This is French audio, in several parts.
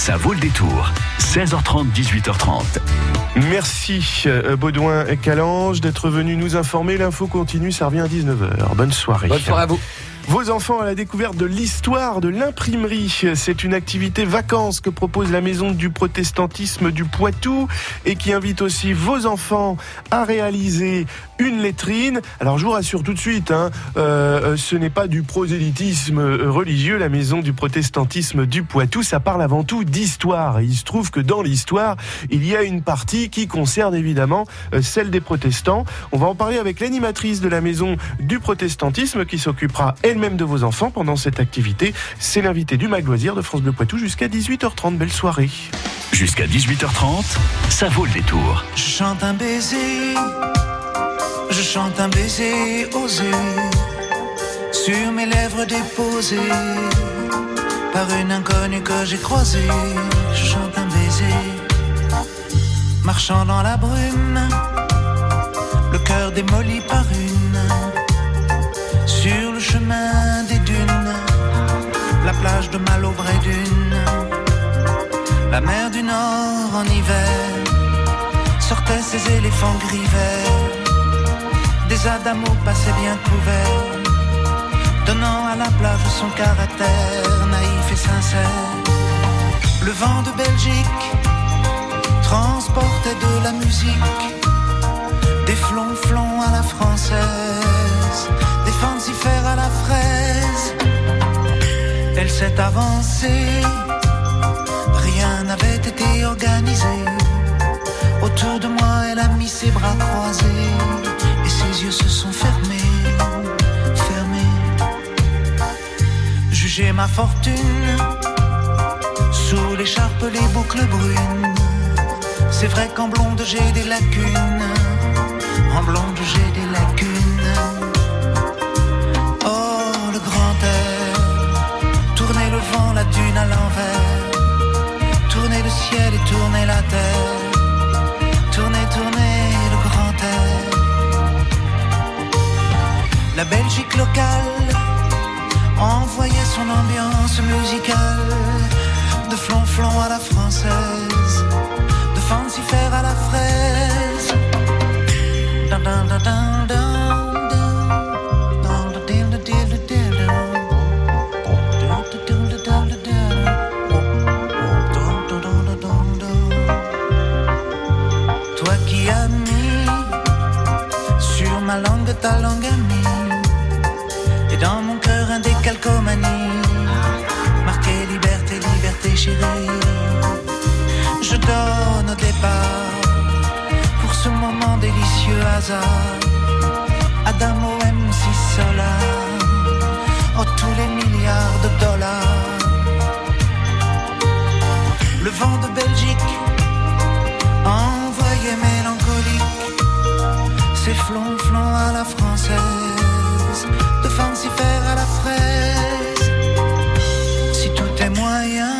Ça vaut le détour. 16h30, 18h30. Merci euh, Baudouin et Calange d'être venus nous informer. L'info continue, ça revient à 19h. Bonne soirée. Bonne soirée à vous. Vos enfants à la découverte de l'histoire de l'imprimerie. C'est une activité vacances que propose la Maison du protestantisme du Poitou et qui invite aussi vos enfants à réaliser une lettrine. Alors je vous rassure tout de suite, hein, euh, ce n'est pas du prosélytisme religieux, la Maison du protestantisme du Poitou. Ça parle avant tout d'histoire. Il se trouve que dans l'histoire, il y a une partie qui concerne évidemment euh, celle des protestants. On va en parler avec l'animatrice de la Maison du protestantisme qui s'occupera elle-même de vos enfants pendant cette activité. C'est l'invité du Mag Loisir de France Bleu Poitou jusqu'à 18h30. Belle soirée. Jusqu'à 18h30, ça vaut le détour. Je chante un baiser, je chante un baiser osé sur mes lèvres déposées par une inconnue que j'ai croisée. Je chante un baiser, marchant dans la brume, le cœur démoli par une chemin des dunes, la plage de Malauvray d'une, la mer du Nord en hiver sortait ses éléphants gris verts, des adamos passaient bien couverts, donnant à la plage son caractère naïf et sincère. Le vent de Belgique transportait de la musique, des flonflons à la française, s'est avancée, rien n'avait été organisé. Autour de moi, elle a mis ses bras croisés et ses yeux se sont fermés, fermés. Jugez ma fortune sous l'écharpe, les boucles brunes. C'est vrai qu'en blonde j'ai des lacunes, en blonde j'ai des lacunes. Vent, la dune à l'envers, tourner le ciel et tourner la terre. Tourner, tourner le grand air. La Belgique locale envoyait son ambiance musicale de flonflon à la française, de fancifère à la fraise. Dun, dun, ta langue amie et dans mon cœur un décalcomanie marqué liberté, liberté chérie. Je donne au départ pour ce moment délicieux hasard Adamo MC Solar oh tous les milliards de dollars. Le vent de Belgique envoyé mélancolique, c'est flonflon la française, de fancifère à la fraise. Si tout est moyen,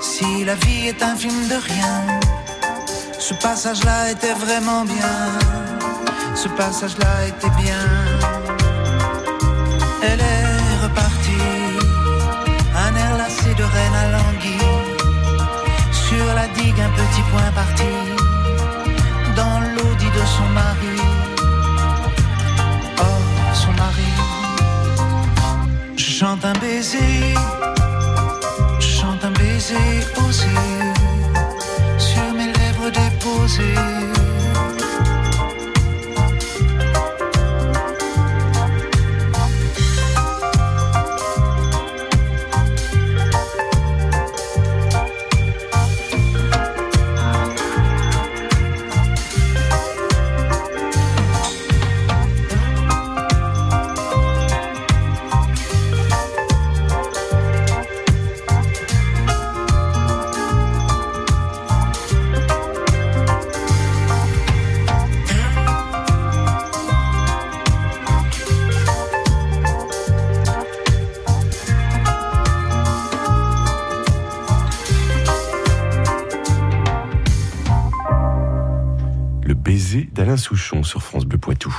si la vie est un film de rien, ce passage-là était vraiment bien, ce passage-là était bien. Elle est repartie, un air lassé de reine à languille sur la digue un petit point parti chante un baiser, chante un baiser osé sur mes lèvres déposées. Souchon sur France Bleu Poitou.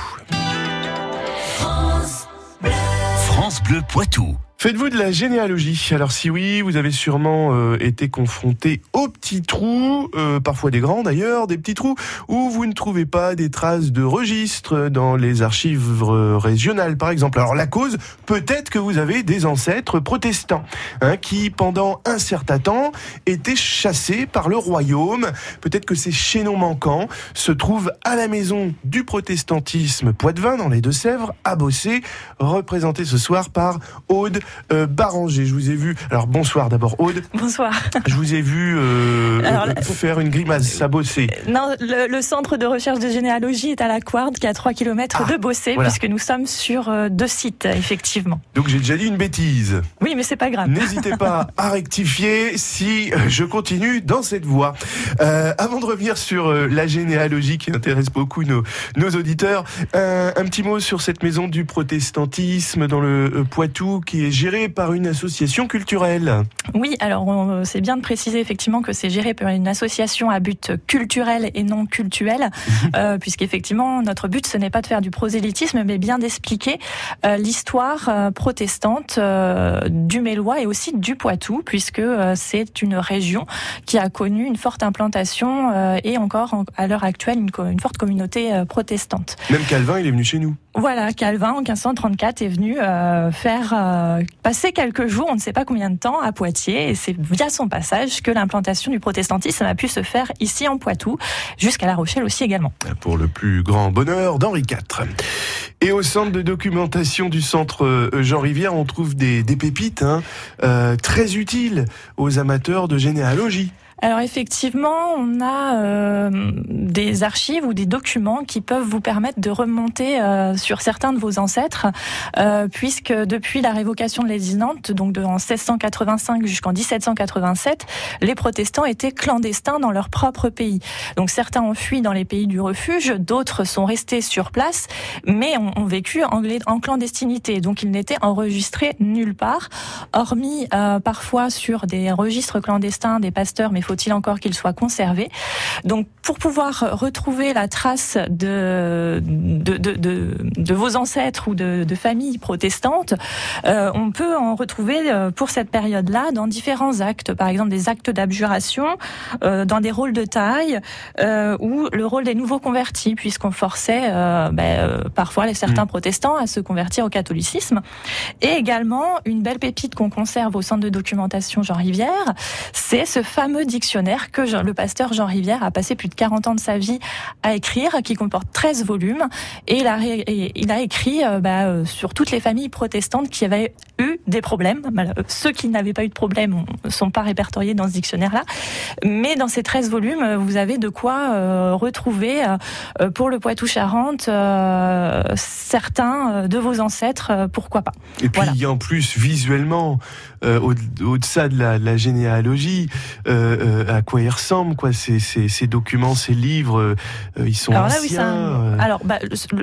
France Bleu Poitou. Faites-vous de la généalogie Alors si oui, vous avez sûrement euh, été confronté aux petits trous, euh, parfois des grands d'ailleurs, des petits trous où vous ne trouvez pas des traces de registres dans les archives régionales par exemple. Alors la cause, peut-être que vous avez des ancêtres protestants hein, qui pendant un certain temps étaient chassés par le royaume. Peut-être que ces chaînons manquants se trouvent à la maison du protestantisme Poitevin dans les Deux-Sèvres, à Bossé, représenté ce soir par Aude euh, Je vous ai vu. Alors bonsoir d'abord Aude. Bonsoir. Je vous ai vu euh, faire une grimace à Bossé. Non, le, centre de recherche de généalogie est à la Quarte, qui est à 3 km ah, de Bossé, puisque nous sommes sur euh, deux sites, effectivement. Donc j'ai déjà dit une bêtise. Oui, mais c'est pas grave. N'hésitez pas à rectifier si euh, je continue dans cette voie. Euh, avant de revenir sur la généalogie qui intéresse beaucoup nos, nos auditeurs, un, un petit mot sur cette maison du protestantisme dans le Poitou qui est géré par une association culturelle. Oui, alors c'est bien de préciser effectivement que c'est géré par une association à but culturel et non cultuel, mhm. euh, puisqu'effectivement notre but ce n'est pas de faire du prosélytisme, mais bien d'expliquer euh, l'histoire euh, protestante euh, du Mélois et aussi du Poitou, puisque c'est une région qui a connu une forte implantation et encore à l'heure actuelle une, une, forte communauté protestante. Même Calvin, il est venu chez nous. Voilà, Calvin en 1534 est venu euh, faire euh, passer quelques jours, on ne sait pas combien de temps, à Poitiers, et c'est via son passage que l'implantation du protestantisme a pu se faire ici en Poitou, jusqu'à La Rochelle aussi également. Pour le plus grand bonheur d'Henri IV. Et au centre de documentation du centre euh, Jean Rivière, on trouve des, pépites hein, très utiles aux amateurs de généalogie. Alors effectivement, on a euh, des archives ou des documents qui peuvent vous permettre de remonter euh, sur certains de vos ancêtres, euh, puisque depuis la révocation de l'édit Nantes, donc de, en 1685 jusqu'en 1787, les protestants étaient clandestins dans leur propre pays. Donc certains ont fui dans les pays du refuge, d'autres sont restés sur place, mais ont, ont vécu en, en, clandestinité. Donc ils n'étaient enregistrés nulle part, hormis parfois sur des registres clandestins des pasteurs, mais faut-il encore qu'il soit conservé. Donc pour pouvoir retrouver la trace de, de, de, de, vos ancêtres ou de, de familles protestantes, euh, on peut en retrouver euh, pour cette période-là dans différents actes, par exemple des actes d'abjuration, euh, dans des rôles de taille, euh, ou le rôle des nouveaux convertis, puisqu'on forçait ben, parfois les certains mmh. protestants à se convertir au catholicisme. Et également, une belle pépite qu'on conserve au centre de documentation Jean Rivière, c'est ce fameux que le pasteur Jean Rivière a passé plus de 40 ans de sa vie à écrire, qui comporte 13 volumes. Et il a, il a écrit euh, bah, euh, sur toutes les familles protestantes qui avaient eu des problèmes. Ceux qui n'avaient pas eu de problème ne sont pas répertoriés dans ce dictionnaire-là. Mais dans ces 13 volumes, vous avez de quoi euh, retrouver pour le Poitou-Charentes certains de vos ancêtres, pourquoi pas. Et puis a en plus visuellement, au-delà de, la, généalogie, à quoi ils ressemblent, quoi, ces, ces, ces documents, ces livres, ils sont Alors anciens. Alors, bah,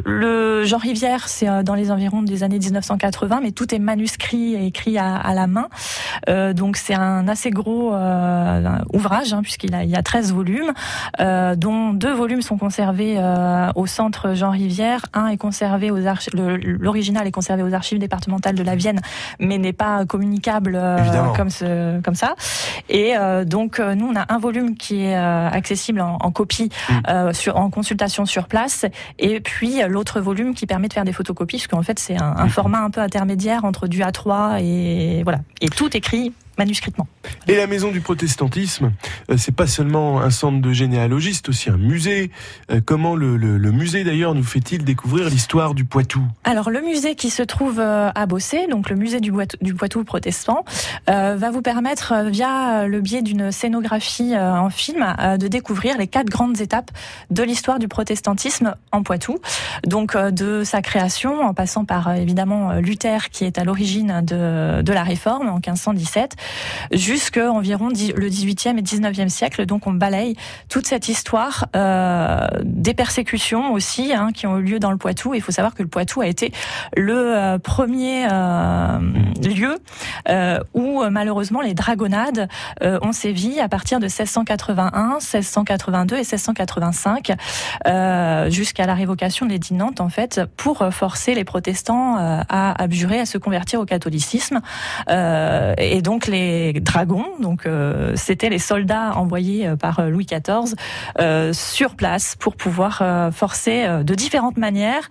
le, Jean Rivière, c'est dans les environs des années 1980, mais tout est manuscrit écrit, écrit à, à la main. Euh, donc c'est un assez gros euh, ouvrage, hein, puisqu'il a, il y a 13 volumes, euh, dont deux volumes sont conservés euh, au centre Jean Rivière. Un est conservé aux archives, l'original est conservé aux archives départementales de la Vienne, mais n'est pas communicable euh, comme, ce, comme ça. Et donc nous, on a un volume qui est accessible en, en copie, mm. sur, en consultation sur place, et puis l'autre volume qui permet de faire des photocopies, parce qu'en fait c'est un, un, mm. format un peu intermédiaire entre du A3 et voilà. Et tout écrit manuscritement. Et la maison du protestantisme, euh, c'est pas seulement un centre de généalogie, c'est aussi un musée. Euh, comment le, musée d'ailleurs nous fait-il découvrir l'histoire du Poitou? Alors le musée qui se trouve euh, à Bossé, donc le musée du, Poitou, protestant, va vous permettre via le biais d'une scénographie en film de découvrir les quatre grandes étapes de l'histoire du protestantisme en Poitou. Donc de sa création, en passant par évidemment Luther qui est à l'origine de, de la réforme en 1517 jusqu'à environ le 18e et 19e siècle. Donc on balaye toute cette histoire euh, des persécutions aussi hein, qui ont eu lieu dans le Poitou. Il faut savoir que le Poitou a été le euh, premier euh, lieu où malheureusement les dragonnades ont sévi à partir de 1681, 1682 et 1685 jusqu'à la révocation de l'édit Nantes en fait pour forcer les protestants à abjurer, à se convertir au catholicisme. et donc les dragons, donc c'était les soldats envoyés par Louis XIV sur place pour pouvoir forcer de différentes manières.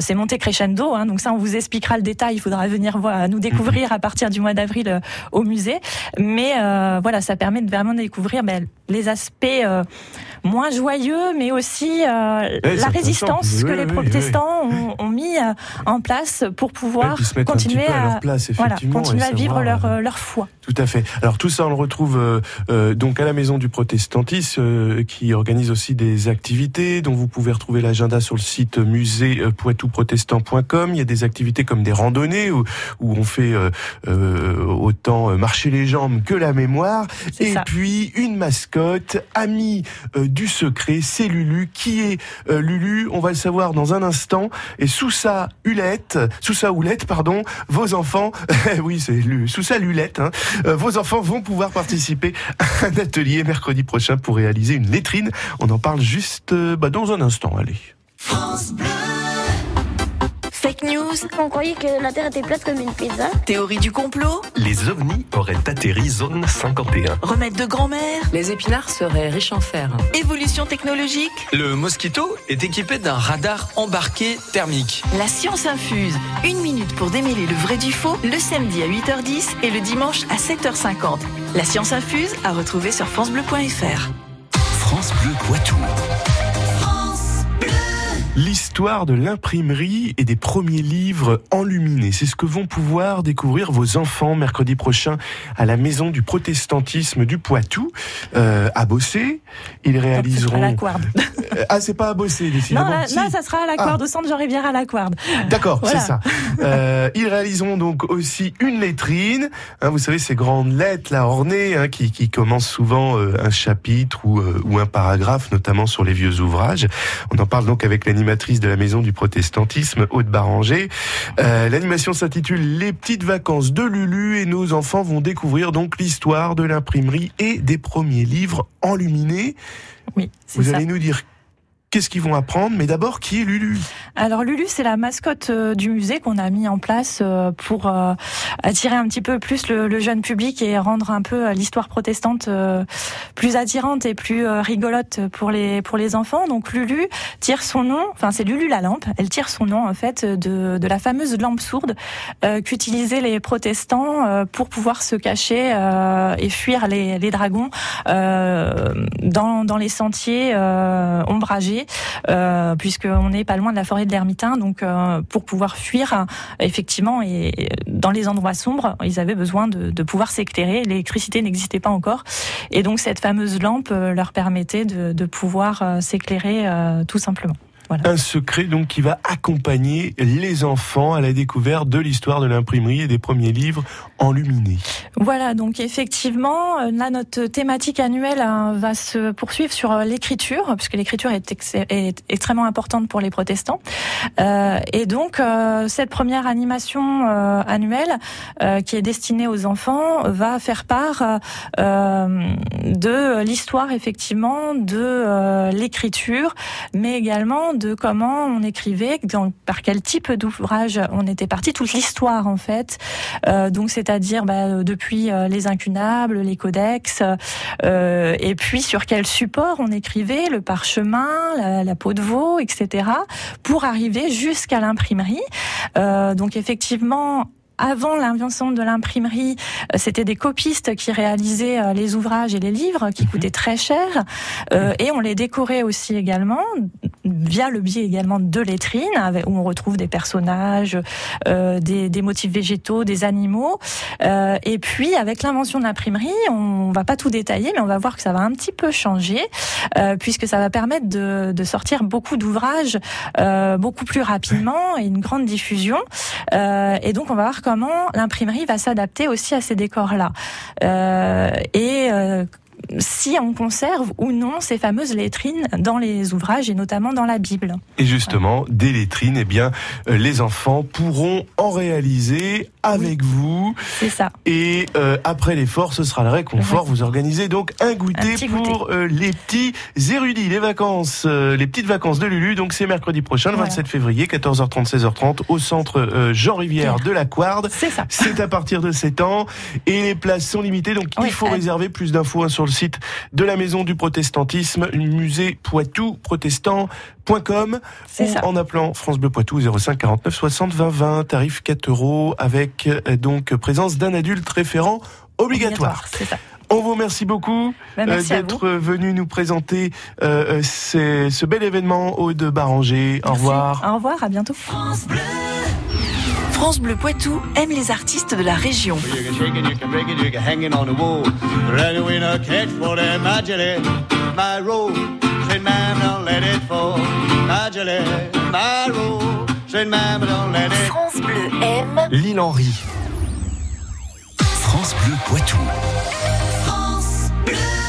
C'est monté crescendo, hein, donc ça on vous expliquera le détail. Il faudra venir voir, nous découvrir mhm. à partir du mois d'avril euh, au musée. Mais euh, voilà, ça permet de vraiment découvrir ben, les aspects euh, moins joyeux, mais aussi euh, la résistance que les protestants ont, ont, mis euh, en place pour pouvoir continuer à, place, voilà, continuer à vivre leur, leur foi. Tout à fait. Alors tout ça, on le retrouve euh, donc à la Maison du Protestantisme, qui organise aussi des activités dont vous pouvez retrouver l'agenda sur le site musée poitouprotestant.com. Il y a des activités comme des randonnées où, où on fait autant marcher les jambes que la mémoire. Et puis une mascotte, amie du secret, c'est Lulu. Qui est euh, Lulu On va le savoir dans un instant. Et sous sa hulette, sous sa houlette, pardon, vos enfants, oui, c'est sous sa lulette, hein, euh, vos enfants vont pouvoir participer à un atelier mercredi prochain pour réaliser une lettrine. On en parle juste euh, bah, dans un instant. Allez. Fake news. On croyait que la Terre était plate comme une pizza. Théorie du complot. Les ovnis auraient atterri zone 51. Remède de grand-mère. Les épinards seraient riches en fer. Évolution technologique. Le mosquito est équipé d'un radar embarqué thermique. La science infuse. Une minute pour démêler le vrai du faux, le samedi à 8h10 et le dimanche à 7h50. La science infuse à retrouver sur FranceBleu.fr. France Bleu Poitou l'histoire de l'imprimerie et des premiers livres enluminés. C'est ce que vont pouvoir découvrir vos enfants mercredi prochain à la Maison du Protestantisme du Poitou, euh, à Bossé. Ils réaliseront... la Quarte. Euh, ah, c'est pas à Bossé, décidément. Non, là, ça sera à la Quarte, ah. au centre Jean-Rivière à la Quarte. D'accord, c'est ça. Euh, ils réaliseront donc aussi une lettrine. Hein, vous savez, ces grandes lettres là ornées hein, qui, qui commencent souvent euh, un chapitre ou, euh, ou un paragraphe, notamment sur les vieux ouvrages. On en parle donc avec l'animateur de la Maison du Protestantisme, Haute Baranger. Euh, L'animation s'intitule Les petites vacances de Lulu et nos enfants vont découvrir donc l'histoire de l'imprimerie et des premiers livres enluminés. Oui, Vous allez nous dire Qu'est-ce qu'ils vont apprendre? Mais d'abord, qui est Lulu? Alors Lulu, c'est la mascotte euh, du musée qu'on a mis en place euh, pour euh, attirer un petit peu plus le, jeune public et rendre un peu l'histoire protestante plus attirante et plus rigolote pour les pour les enfants. Donc Lulu tire son nom, enfin c'est Lulu la lampe. Elle tire son nom en fait de, de la fameuse lampe sourde qu'utilisaient les protestants pour pouvoir se cacher et fuir les, dragons dans dans les sentiers ombragés euh, puisqu'on n'est pas loin de la forêt de l'Ermitain. Donc, euh, pour pouvoir fuir, effectivement, et dans les endroits sombres, ils avaient besoin de, pouvoir s'éclairer. L'électricité n'existait pas encore, et donc cette fameuse lampe euh, leur permettait de pouvoir s'éclairer tout simplement. Un secret donc qui va accompagner les enfants à la découverte de l'histoire de l'imprimerie et des premiers livres enluminés. Voilà, donc effectivement, euh, là notre thématique annuelle hein, va se poursuivre sur euh, l'écriture, puisque l'écriture est, est, extrêmement importante pour les protestants. Euh, et donc euh, cette première animation euh, annuelle qui est destinée aux enfants va faire part de l'histoire effectivement de l'écriture, mais également de comment on écrivait, par quel type d'ouvrage on était parti, toute l'histoire en fait. Euh, donc c'est-à-dire bah, depuis euh, les incunables, les codex, euh, et puis sur quel support on écrivait, le parchemin, la peau de veau, etc. pour arriver jusqu'à l'imprimerie. donc effectivement avant l'invention de l'imprimerie, euh, c'était des copistes qui réalisaient euh, les ouvrages et les livres qui mhm. coûtaient très cher euh, et on les décorait aussi également via le biais également de lettrines où on retrouve des personnages, des, motifs végétaux, des animaux. et puis avec l'invention de l'imprimerie, on va pas tout détailler, mais on va voir que ça va un petit peu changer puisque ça va permettre de, de sortir beaucoup d'ouvrages beaucoup plus rapidement et une grande diffusion. et donc on va voir comment l'imprimerie va s'adapter aussi à ces décors-là. Euh, et euh, si on conserve ou non ces fameuses lettrines dans les ouvrages et notamment dans la Bible. Et justement, des lettrines, eh bien, euh, les enfants pourront en réaliser avec vous. C'est ça. Et euh, après l'effort, ce sera le réconfort. Vous organisez donc un goûter pour goûter. euh, les petits érudits, les vacances, euh, les petites vacances de Lulu. Donc c'est mercredi prochain, le Voilà. 27 février, 14h30, 16h30, au centre Jean Rivière de la Quarde. C'est ça. C'est à partir de 7 ans et les places sont limitées, donc Oui, il faut réserver plus d'infos hein, sur le site de la Maison du Protestantisme, musée Poitou protestant.com ou ça. en appelant France Bleu Poitou 05 49 60 20 20, tarif 4 euros avec euh, donc présence d'un adulte référent obligatoire. On vous remercie beaucoup Bah, merci euh, d'être venu nous présenter euh, ces- ce bel événement au de Baranger. Au revoir. Au revoir, à bientôt. France Bleu Poitou aime les artistes de la région. France Bleu aime Lille Henry. France Bleu Poitou.